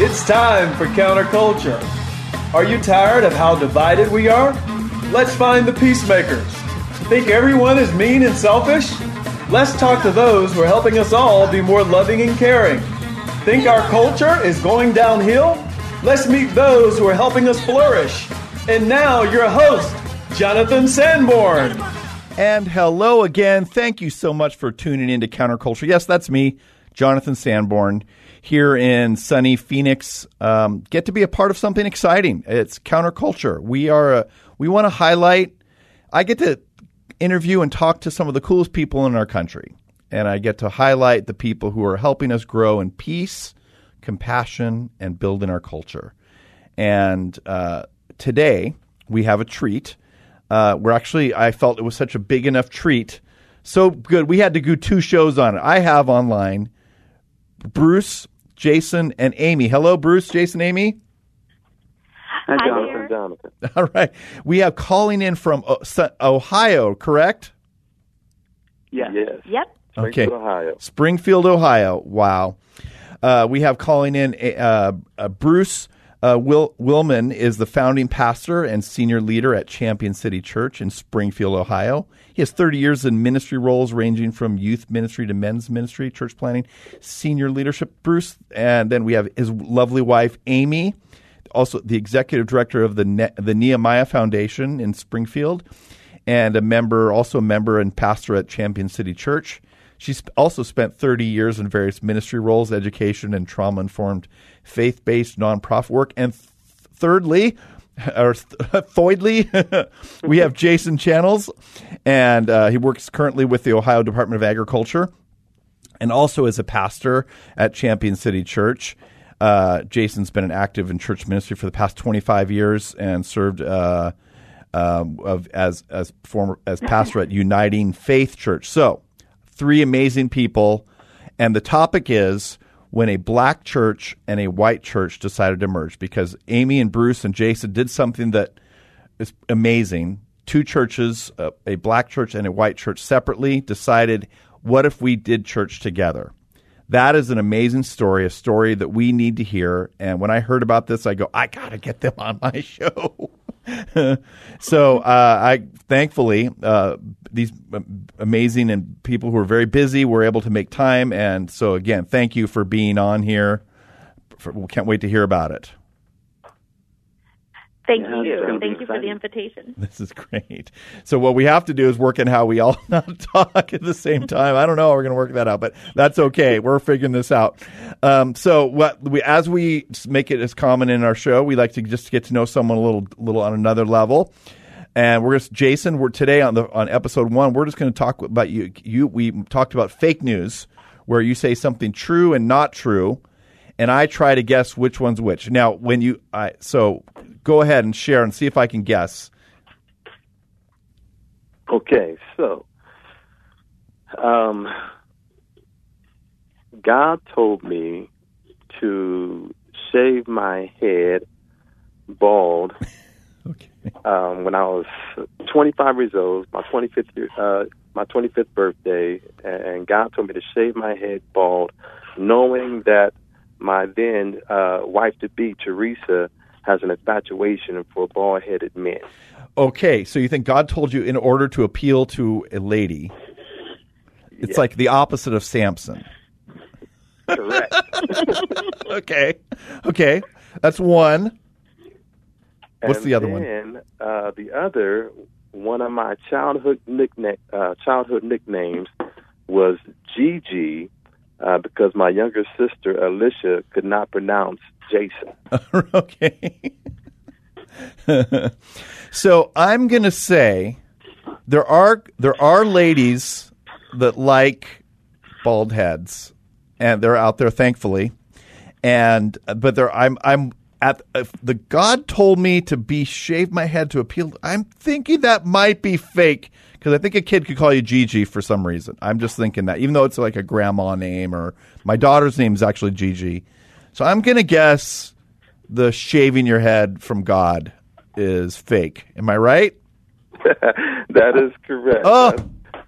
It's time for counterculture. Are you tired of how divided we are? Let's find the peacemakers. Think everyone is mean and selfish? Let's talk to those who are helping us all be more loving and caring. Think our culture is going downhill? Let's meet those who are helping us flourish. And now, your host, Jonathan Sanborn. And hello again. Thank you so much for tuning in to Counterculture. Yes, that's me, Jonathan Sanborn, here in sunny Phoenix. Um, get to be a part of something exciting. It's Counterculture. We are. A, we want to highlight. I get to interview and talk to some of the coolest people in our country, and I get to highlight the people who are helping us grow in peace, compassion, and building our culture. And uh, today we have a treat. Uh, we're actually, I felt it was such a big enough treat. So good. We had to do two shows on it. I have online Bruce, Jason, and Amy. Hello, Bruce, Jason, Amy. Hi, Hi Jonathan. there. Jonathan. All right. We have calling in from Ohio, correct? Yes. Yes. Yep. Okay. Springfield, Ohio. Springfield, Ohio. Wow. Uh, we have calling in uh, uh, Bruce uh, Will Willman is the founding pastor and senior leader at Champion City Church in Springfield, Ohio. He has 30 years in ministry roles ranging from youth ministry to men's ministry, church planting, senior leadership. Bruce, and then we have his lovely wife Amy, also the executive director of the ne- the Nehemiah Foundation in Springfield, and a member, also a member and pastor at Champion City Church. She's also spent 30 years in various ministry roles, education, and trauma informed faith based nonprofit work. And th- thirdly, or th- thoidly, we have Jason Channels, and uh, he works currently with the Ohio Department of Agriculture and also as a pastor at Champion City Church. Uh, Jason's been an active in church ministry for the past 25 years and served uh, um, of, as as former as pastor at Uniting Faith Church. So, three amazing people, and the topic is when a black church and a white church decided to merge because Amy and Bruce and Jason did something that is amazing. Two churches, uh, a black church and a white church separately, decided, what if we did church together? That is an amazing story, a story that we need to hear. And when I heard about this, I go, I got to get them on my show. So uh, I thankfully uh, these amazing and people who are very busy were able to make time. And so again, thank you for being on here. For, can't wait to hear about it. Thank Yeah, you. Thank you for the invitation. This is great. So what we have to do is work in how we all not talk at the same time. I don't know how we're going to work that out, but that's okay. We're figuring this out. Um, so what we, as we make it as common in our show, we like to just get to know someone a little, little on another level. And we're just Jason. We're today on the on episode one. We're just going to talk about you. You we talked about fake news, where you say something true and not true, and I try to guess which one's which. Now, when you I so go ahead and share and see if I can guess. Okay, so um, God told me to shave my head bald Okay. um, when I was 25 years old, my 25th year, uh, my 25th birthday, and God told me to shave my head bald, knowing that my then uh, wife to be Teresa has an infatuation for a bald headed men. Okay, so you think God told you in order to appeal to a lady? It's Yeah. like the opposite of Samson. Correct. Okay. Okay. That's one. What's And the other one? then, Uh, the other, one of my childhood nickname, uh, childhood nicknames was Gigi, uh, because my younger sister Alicia could not pronounce Jason. okay. so I'm going to say there are there are ladies that like bald heads, and they're out there, thankfully. And but there, I'm I'm at the God told me to be shave my head to appeal. I'm thinking that might be fake because I think a kid could call you Gigi for some reason. I'm just thinking that, even though it's like a grandma name or my daughter's name is actually Gigi. So I'm gonna guess the shaving your head from God is fake. Am I right? that is correct. Oh. That's,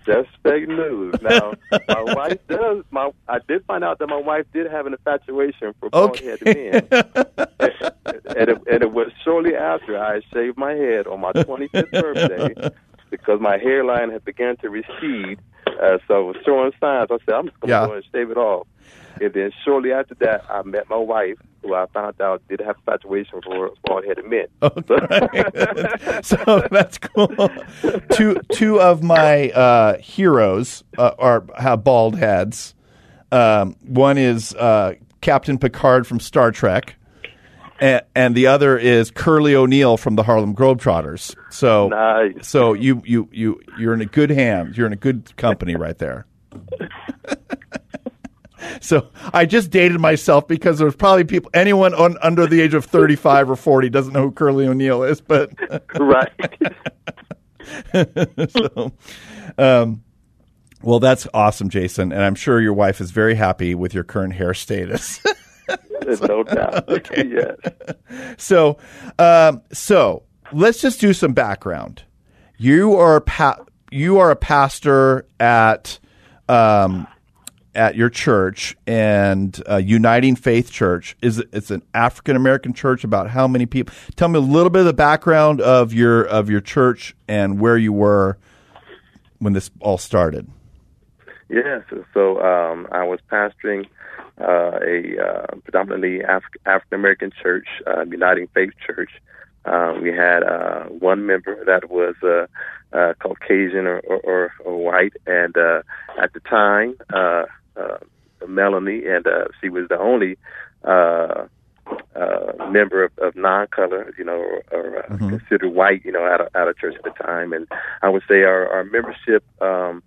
That's fake news. Now, my wife does. My I did find out that my wife did have an infatuation for bald Okay. men, and, it, and it was shortly after I shaved my head on my 25th birthday because my hairline had begun to recede. Uh, so it was showing signs. I said, I'm just going to Yeah. go and shave it off. And then shortly after that, I met my wife, who I found out did have a infatuation for bald headed men. Okay. so that's cool. Two two of my uh, heroes uh, are have bald heads. Um, one is uh, Captain Picard from Star Trek, and, and the other is Curly O'Neill from the Harlem Globetrotters. So Nice. so you you you you're in a good hand. You're in a good company right there. So I just dated myself because there's probably people anyone on, under the age of 35 or 40 doesn't know who Curly O'Neill is, but right. so, um, well, that's awesome, Jason, and I'm sure your wife is very happy with your current hair status. no doubt. yes. so, um, so let's just do some background. You are a pa- you are a pastor at um, at your church and uh, Uniting Faith Church. Is it's an African American church? About how many people? Tell me a little bit of the background of your of your church and where you were when this all started. Yes. So um, I was pastoring uh, a uh, predominantly Af- African American church, uh, Uniting Faith Church. Uh, we had uh, one member that was uh, uh, Caucasian or, or, or, white, and uh, at the time, uh, uh, Melanie, and uh, she was the only uh, uh, member of, of non-color, you know, or, or uh, considered white, you know, out of, out of church at the time. And I would say our, our membership um,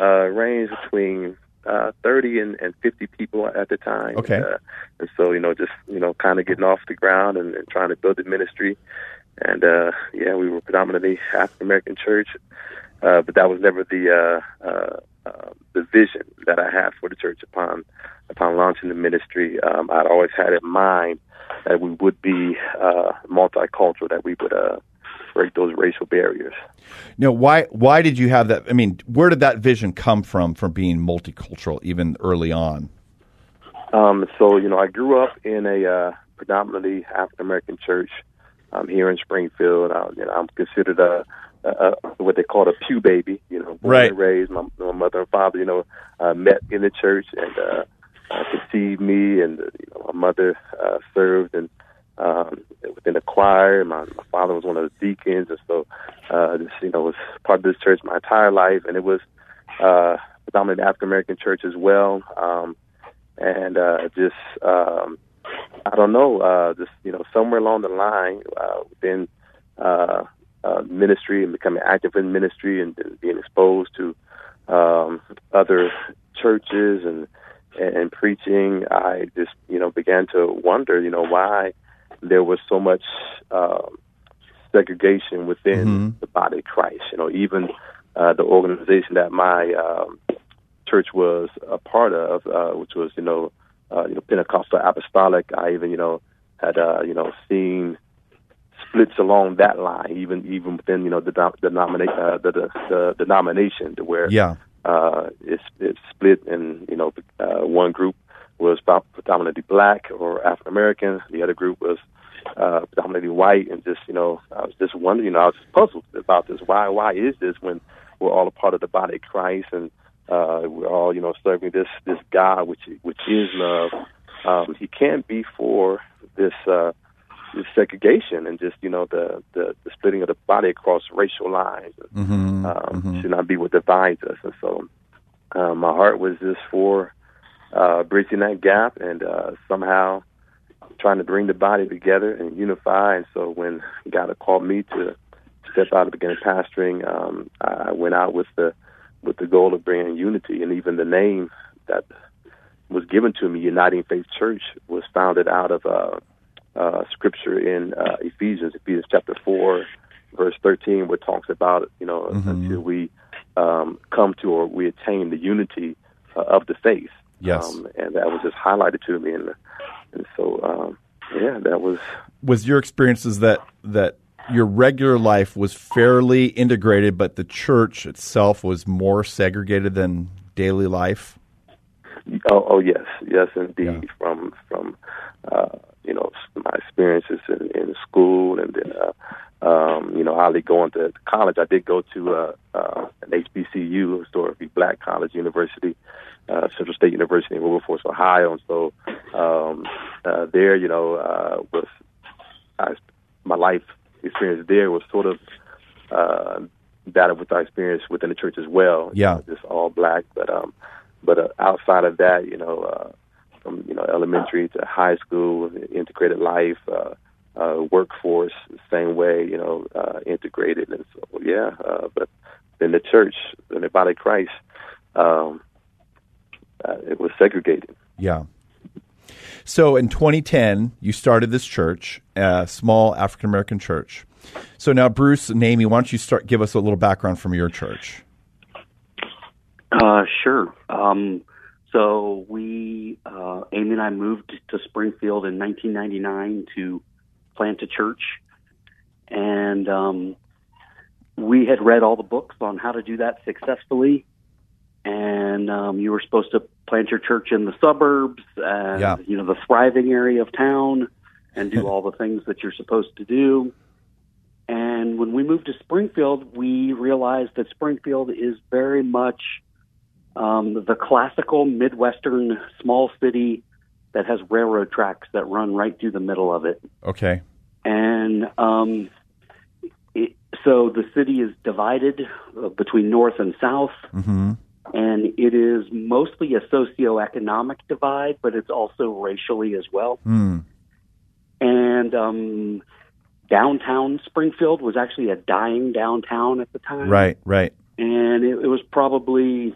uh, ranged between uh, 30 and, and 50 people at the time. Okay. And, uh, and so, you know, just, you know, kind of getting off the ground and, and trying to build the ministry. And, uh, yeah, we were predominantly African American church, uh, but that was never the, uh, uh, uh, the vision that I had for the church upon, upon launching the ministry. Um, I'd always had in mind that we would be, uh, multicultural, that we would, uh, break those racial barriers. Now, why why did you have that? I mean, where did that vision come from? From being multicultural, even early on. Um, so, you know, I grew up in a uh, predominantly African American church um, here in Springfield. I, you know, I'm considered a, a, a what they call a pew baby. You know, born Right. and raised. My, my mother and father, you know, uh, met in the church and uh, uh, conceived me, and uh, you know, my mother uh, served and um, within the choir. My, my father was one of the deacons, and so uh, just you know was part of this church my entire life, and it was uh, predominantly African American church as well. Um, and uh, just um, I don't know, uh, just you know, somewhere along the line uh, within uh, uh, ministry and becoming active in ministry and, and being exposed to um, other churches and and preaching, I just you know began to wonder, you know, why there was so much um, segregation within Mhm. the body of Christ. You know, even uh, the organization that my um, church was a part of, uh, which was you know, uh, you know Pentecostal Apostolic. I even you know had uh, you know seen splits along that line, even even within you know the the denomina- uh, the, the the denomination, to where Yeah. uh, it's it's split, and you know uh, one group was predominantly black or African American, the other group was uh, predominantly white, and just you know I was just wondering, you know, I was puzzled about this. Why why is this when we're all a part of the body of Christ and uh, we're all you know serving this this God which which is love? Um, he can't be for this. Uh, this segregation and just you know the, the the splitting of the body across racial lines Mm-hmm. um, should not be what divides us. And so, uh, my heart was just for uh, bridging that gap and uh, somehow trying to bring the body together and unify. And so, when God called me to step out and begin pastoring, um, I went out with the with the goal of bringing unity, and even the name that was given to me, Uniting Faith Church, was founded out of uh, uh, scripture in uh, Ephesians, Ephesians chapter four, verse thirteen, where it talks about you know Mhm. until we um, come to or we attain the unity uh, of the faith. Yes. um, and that was just highlighted to me, and so um, yeah, that was Was your experiences that that your regular life was fairly integrated, but the church itself was more segregated than daily life. Oh, oh yes, yes, indeed. Yeah. From from uh, you know my experiences in, in school, and then uh, um, you know, highly going to college. I did go to uh, uh, an HBCU, historically Black College University, uh, Central State University in Wilberforce, Ohio, and so um, uh, there, you know, uh, was I, my life experience there was sort of uh, that with our experience within the church as well. Yeah. just all black, but um, but uh, outside of that, you know, uh, from you know elementary to high school, integrated life, uh, uh, workforce, same way, you know, uh, integrated, and so yeah. Uh, but in the church, in the body of Christ, um, uh, it was segregated. Yeah. So in 2010, you started this church, a small African American church. So now, Bruce and Amy, why don't you start? Give us a little background from your church. Uh, sure. Um, so we, uh, Amy and I moved to Springfield in 1999 to plant a church, and um, we had read all the books on how to do that successfully. And um, you were supposed to plant your church in the suburbs, and Yeah. you know the thriving area of town, and do all the things that you're supposed to do. And when we moved to Springfield, we realized that Springfield is very much um, the classical Midwestern small city that has railroad tracks that run right through the middle of it. Okay. And um, it, so the city is divided uh, between north and south, Mm-hmm. and it is mostly a socioeconomic divide, but it's also racially as well. Mm. And um, downtown Springfield was actually a dying downtown at the time. Right. Right. and it, it was probably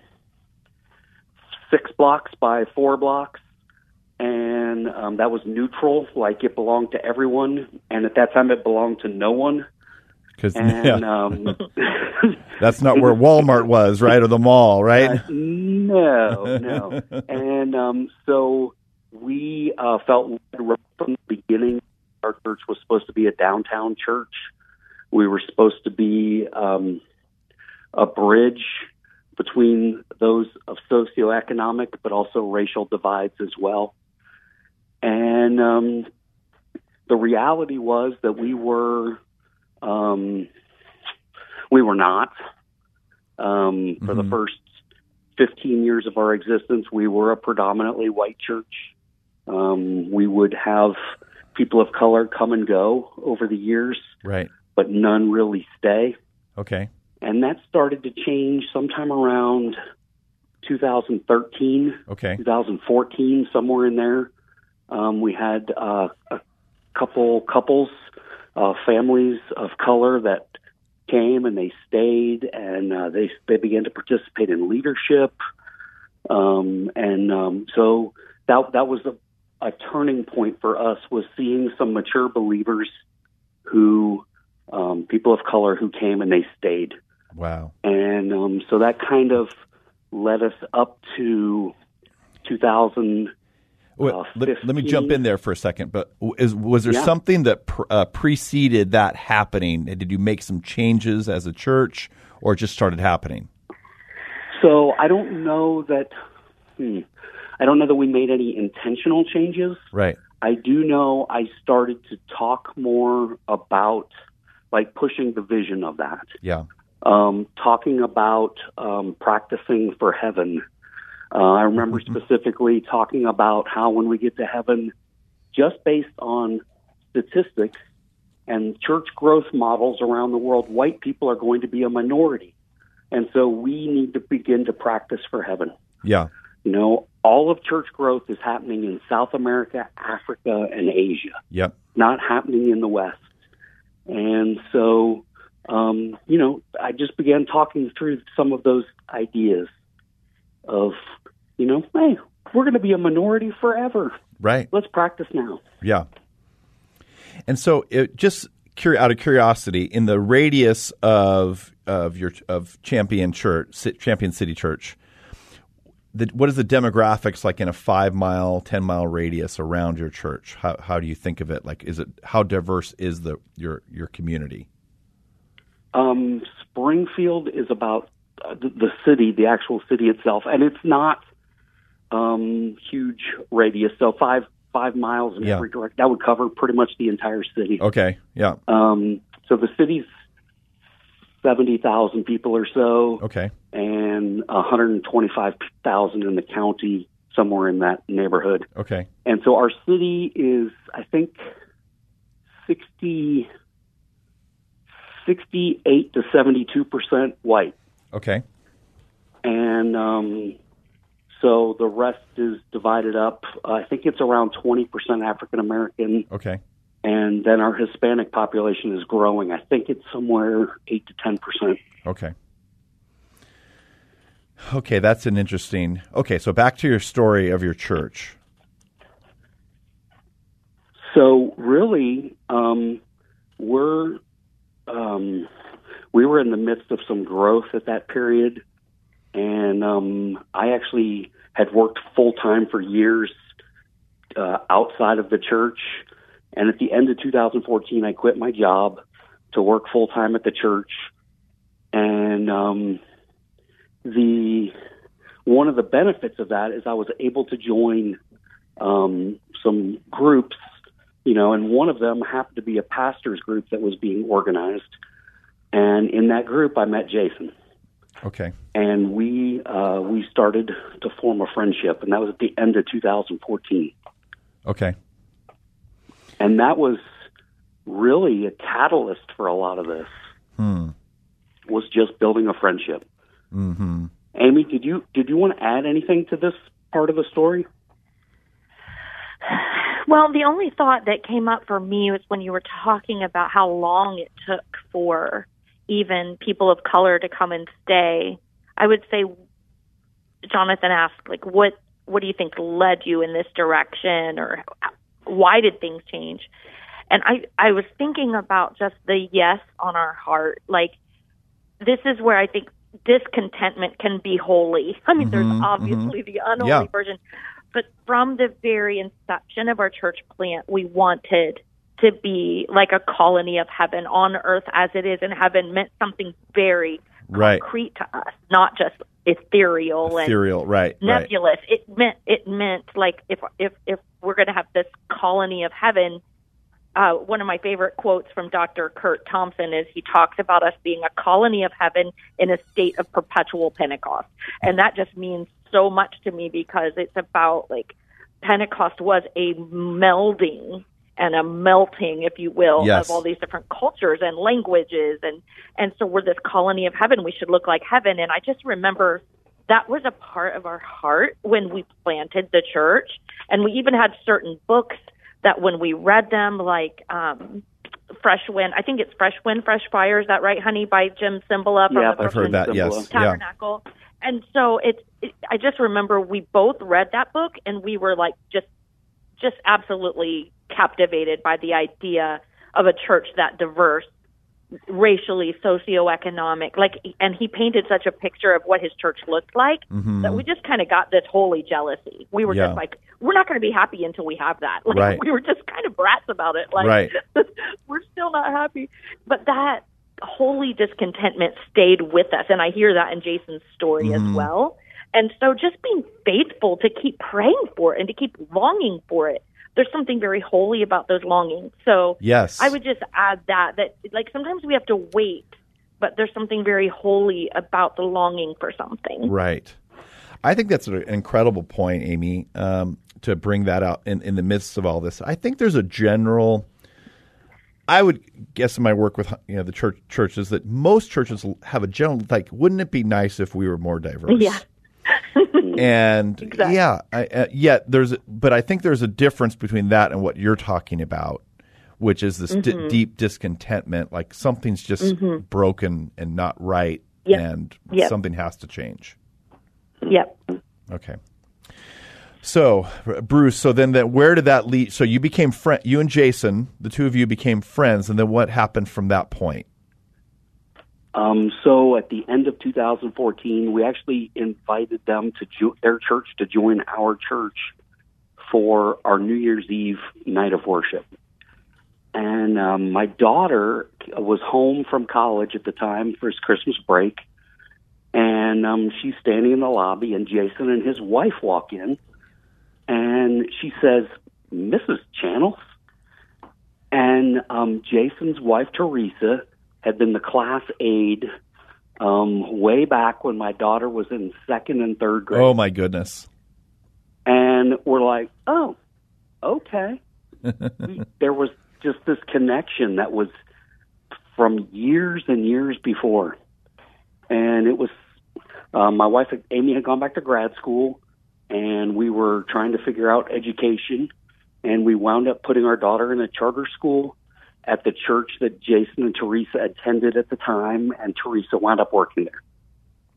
six blocks by four blocks, and um, that was neutral, like it belonged to everyone, and at that time it belonged to no one. Because And um, that's not where Walmart was, right, or the mall, right? uh, no, no, and um, so we uh, felt right from the beginning our church was supposed to be a downtown church. We were supposed to be um, a bridge between those of socioeconomic but also racial divides as well. And um, the reality was that we were um, we were not. Um, for the Mhm. first 15 years of our existence, we were a predominantly white church. Um, we would have people of color come and go over the years, Right. but none really stay. Okay. And that started to change sometime around 2013, Okay. 2014, somewhere in there. Um, we had uh, a couple couples, uh, families of color that came and they stayed and uh, they they began to participate in leadership. Um, and um, so that that was a, a turning point for us was seeing some mature believers who um, people of color who came and they stayed Wow. and um, so that kind of led us up to 2000. Wait, Uh, let, let me jump in there for a second. But is, was there Yeah. something that pr- uh, preceded that happening? Did you make some changes as a church, or just started happening? So I don't know that. Hmm, I don't know that we made any intentional changes. Right. I do know I started to talk more about like pushing the vision of that. Yeah. um, talking about um, practicing for heaven. Uh, I remember specifically talking about how when we get to heaven, just based on statistics and church growth models around the world, white people are going to be a minority. And so we need to begin to practice for heaven. Yeah. You know, all of church growth is happening in South America, Africa, and Asia Yep. not happening in the West. And so, um, you know, I just began talking through some of those ideas of, you know, hey, we're going to be a minority forever. Right. Let's practice now. Yeah. And so, it, just out of curiosity, in the radius of of your of Champion Church, Champion City Church, the, what is the demographics like in a five mile, ten mile radius around your church? How how do you think of it? Like, is it how diverse is the your your community? Um, Springfield is about uh, the, the city, the actual city itself, and it's not um, huge radius. So five five miles in Yeah. every direction that would cover pretty much the entire city. Okay, yeah, Um, so the city's seventy thousand people or so, okay, and one hundred twenty five thousand in the county, somewhere in that neighborhood. okay, And so our city is, I think, 60, 68 to 72 percent white, okay, and um, so the rest is divided up. I think it's around 20 percent African American, okay. and then our Hispanic population is growing. I think it's somewhere eight to 10 percent. Okay. Okay, that's an interesting. Okay, so back to your story of your church. So really, um, we're um, we were in the midst of some growth at that period, and um, I actually had worked full time for years uh, outside of the church. And at the end of 2014, I quit my job to work full time at the church, and um, the one of the benefits of that is I was able to join um, some groups you know, and one of them happened to be a pastors group that was being organized. And in that group, I met Jason, Okay, and we uh, we started to form a friendship, and that was at the end of 2014. okay, And that was really a catalyst for a lot of this. Was just building a friendship. mm-hmm. Amy, did you did you want to add anything to this part of the story? Well, the only thought that came up for me was when you were talking about how long it took for even people of color to come and stay. I would say, Jonathan asked, like, what what do you think led you in this direction, or why did things change? And I I was thinking about just the yes on our heart, like this is where I think discontentment can be holy. I mean, there's mm-hmm, obviously mm-hmm. the unholy Yeah. version, but from the very inception of our church plant, we wanted to be like a colony of heaven on earth as it is in heaven meant something very Right. concrete to us, not just ethereal and Ethereal, right, right. nebulous. It meant it meant like if if if we're going to have this colony of heaven. Uh, one of my favorite quotes from Dr. Kurt Thompson is he talks about us being a colony of heaven in a state of perpetual Pentecost, and that just means so much to me because it's about like Pentecost was a melding and a melting, if you will, Yes. of all these different cultures and languages, and and so we're this colony of heaven. We should look like heaven, and I just remember that was a part of our heart when we planted the church, and we even had certain books that when we read them, like um, Fresh Wind, I think it's Fresh Wind, Fresh Fire. Is that right, honey? By Jim Cymbala from Yeah, the I've heard Brooklyn that. Yes, yeah. Tabernacle. And so it's, it, I just remember we both read that book and we were like just, just absolutely captivated by the idea of a church that diverse, racially, socioeconomic, like, and he painted such a picture of what his church looked like that we just kind of got this holy jealousy. We were Mm-hmm. Yeah. just like, we're not going to be happy until we have that. Like, Right. we were just kind of brats about it. Like, Right. we're still not happy. But that holy discontentment stayed with us. And I hear that in Jason's story Mm-hmm. as well. And so just being faithful to keep praying for it and to keep longing for it. There's something very holy about those longings. So Yes. I would just add that that like sometimes we have to wait, but there's something very holy about the longing for something. Right. I think that's an incredible point, Amy, um, to bring that out in, in the midst of all this. I think there's a general. I would guess in my work with you know the church churches that most churches have a general like, wouldn't it be nice if we were more diverse? Yeah. And Exactly. yeah, I, uh, yeah. There's, but I think there's a difference between that and what you're talking about, which is this Mm-hmm. di- deep discontentment, like something's just broken and not right, Yep. and Yep. something has to change. Yep. Okay. So, Bruce, so then that where did that lead? So you became friend. You and Jason, the two of you became friends, and then what happened from that point? Um, so at the end of 2014, we actually invited them to jo- their church to join our church for our New Year's Eve night of worship. And um, my daughter was home from college at the time for his Christmas break, and um, she's standing in the lobby, and Jason and his wife walk in, and she says, "Mrs. Channels," and um, Jason's wife Teresa had been the class aide um, way back when my daughter was in second and third grade. Oh my goodness. And we're like, oh, okay. There was just this connection that was from years and years before. And it was, uh, my wife, Amy, had gone back to grad school, and we were trying to figure out education. And we wound up putting our daughter in a charter school at the church that Jason and Teresa attended at the time, and Teresa wound up working there.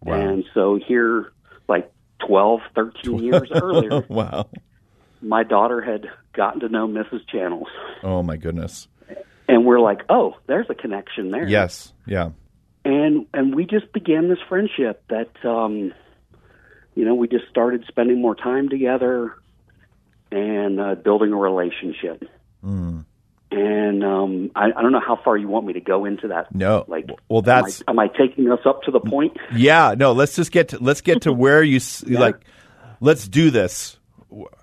Wow. And so here, like 12, 13 years earlier, wow. my daughter had gotten to know Mrs. Channels. Oh my goodness. And we're like, oh, there's a connection there. Yes. Yeah. And and we just began this friendship that um you know, we just started spending more time together and uh, building a relationship. Mm. And um I, I don't know how far you want me to go into that. No. Like well, that's am I, am I taking us up to the point? yeah. No. Let's just get to, let's get to where you s like. Let's do this.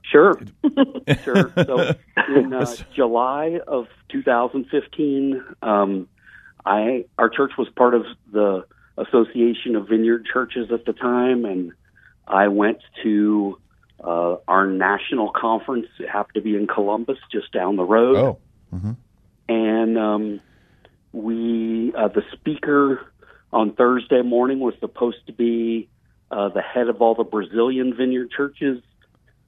Sure, sure. So in uh, July of 2015, um, I our church was part of the Association of Vineyard Churches at the time, and I went to uh, our national conference. It happened to be in Columbus, just down the road, Oh. Hmm and um, we uh, the speaker on Thursday morning was supposed to be uh, the head of all the Brazilian vineyard churches,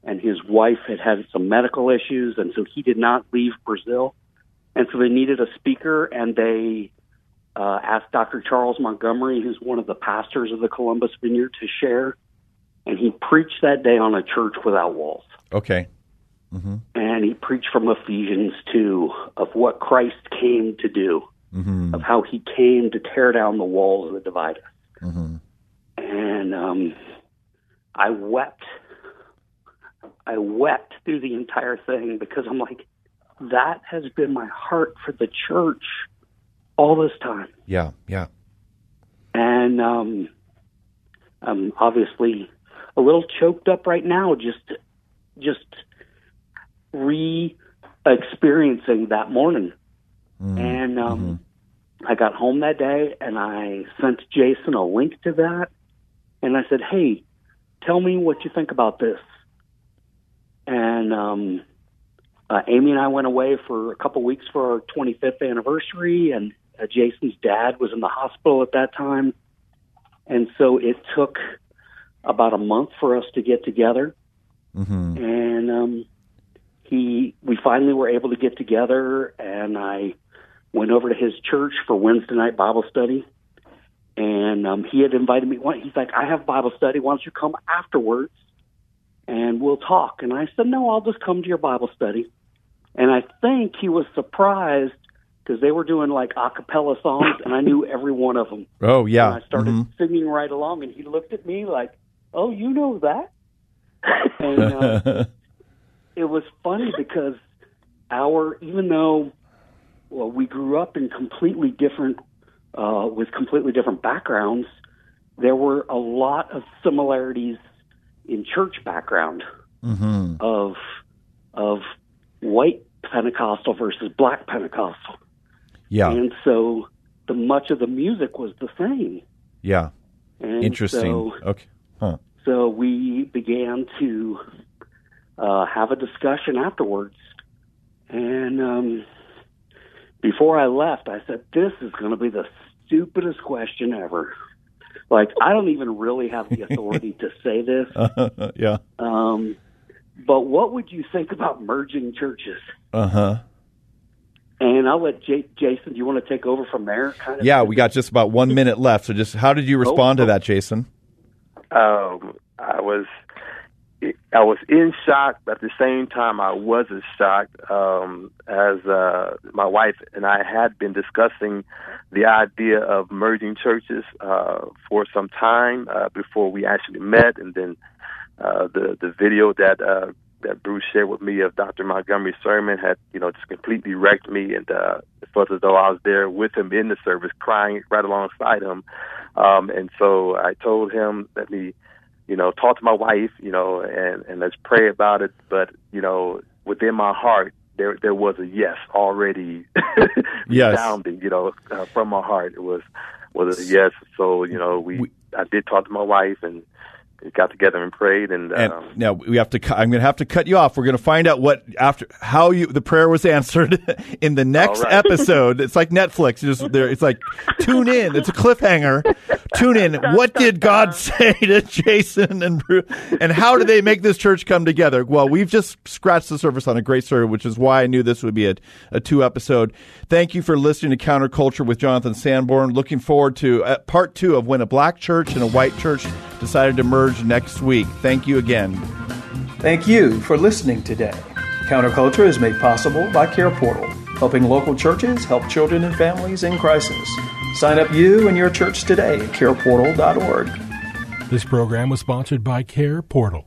and his wife had had some medical issues, and so he did not leave Brazil, and so they needed a speaker, and they uh, asked Dr. Charles Montgomery, who's one of the pastors of the Columbus Vineyard, to share, and he preached that day on a church without walls Okay. And he preached from Ephesians 2 of what Christ came to do, hmm of how he came to tear down the walls that divide us. hmm And um, I wept. I wept through the entire thing because I'm like, that has been my heart for the church all this time. Yeah. Yeah. And um, I'm obviously a little choked up right now, just just re experiencing that morning. Mm. And um, I got home that day and I sent Jason a link to that. And I said, hey, tell me what you think about this. And um, uh, Amy and I went away for a couple weeks for our 25th anniversary, and uh, Jason's dad was in the hospital at that time. And so it took about a month for us to get together hmm and um, he we finally were able to get together and i went over to his church for wednesday night bible study and um, he had invited me one he's like i have bible study why don't you come afterwards and we'll talk and i said no i'll just come to your bible study and i think he was surprised because they were doing like a cappella songs and i knew every one of them Oh yeah. and I started Mhm. singing right along, and he looked at me like, "Oh, you know that?" and uh, it was funny because our, even though, well, we grew up in completely different, uh, with completely different backgrounds, there were a lot of similarities in church background Mhm. of of white Pentecostal versus black Pentecostal, Yeah. and so the much of the music was the same. Yeah. And Interesting. So, okay. Huh. so we began to uh, have a discussion afterwards. And um, before I left, I said, This is going to be the stupidest question ever. Like, I don't even really have the authority to say this. yeah. Um, but what would you think about merging churches? Uh huh. And I'll let J- Jason, do you want to take over from there? Kind of Yeah, we got just about one minute left. So, just how did you respond to oh. that, Jason? Um, I was. I was in shock, but at the same time, I wasn't shocked, um, as uh, my wife and I had been discussing the idea of merging churches uh, for some time uh, before we actually met, and then uh, the the video that uh, that Bruce shared with me of Dr. Montgomery's sermon had, you know, just completely wrecked me, and uh, it felt as though I was there with him in the service, crying right alongside him. Um, and so I told him, let me you know, talk to my wife, you know, and and let's pray about it. But you know, within my heart, there there was a yes already yes. sounding, you know, uh, from my heart. It was was a yes. So you know, we, we I did talk to my wife and got together and prayed and, and um, now we have to i'm going to have to cut you off we're going to find out what after how you the prayer was answered in the next right. episode it's like netflix just there it's like tune in it's a cliffhanger tune in what did god say to jason and Bruce, and how did they make this church come together well we've just scratched the surface on a great story which is why i knew this would be a, a two episode thank you for listening to counterculture with jonathan sanborn looking forward to uh, part two of when a black church and a white church decided to merge next week. Thank you again. Thank you for listening today. Counterculture is made possible by Care Portal, helping local churches help children and families in crisis. Sign up you and your church today at careportal.org. This program was sponsored by Care Portal.